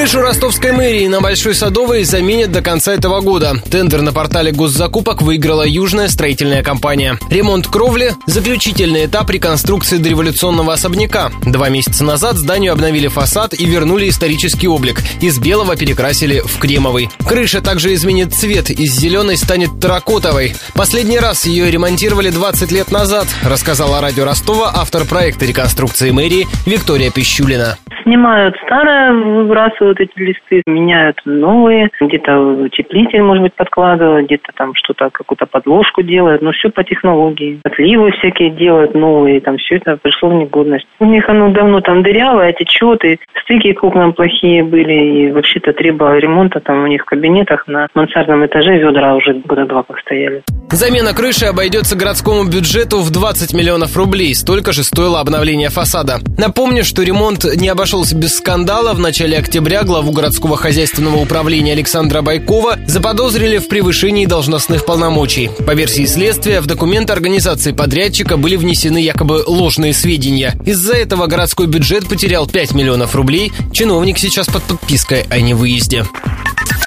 Крышу ростовской мэрии на Большой Садовой заменят до конца этого года. Тендер на портале госзакупок выиграла Южная строительная компания. Ремонт кровли – заключительный этап реконструкции дореволюционного особняка. Два месяца назад зданию обновили фасад и вернули исторический облик. Из белого перекрасили в кремовый. Крыша также изменит цвет. Из зеленой станет терракотовой. Последний раз ее ремонтировали 20 лет назад, рассказала радио Ростова автор проекта реконструкции мэрии Виктория Пищулина снимают старое, выбрасывают эти листы, меняют новые, где-то утеплитель, может быть, подкладывают, где-то там что-то, какую-то подложку делают, но все по технологии. Отливы всякие делают новые, там все это пришло в негодность. У них оно давно там дырявое, течет, и стыки к окнам плохие были, и вообще-то требовало ремонта там у них в кабинетах на мансардном этаже ведра уже года два как стояли. Замена крыши обойдется городскому бюджету в 20 миллионов рублей. Столько же стоило обновление фасада. Напомню, что ремонт не обошел обошелся без скандала. В начале октября главу городского хозяйственного управления Александра Байкова заподозрили в превышении должностных полномочий. По версии следствия, в документы организации подрядчика были внесены якобы ложные сведения. Из-за этого городской бюджет потерял 5 миллионов рублей. Чиновник сейчас под подпиской о невыезде.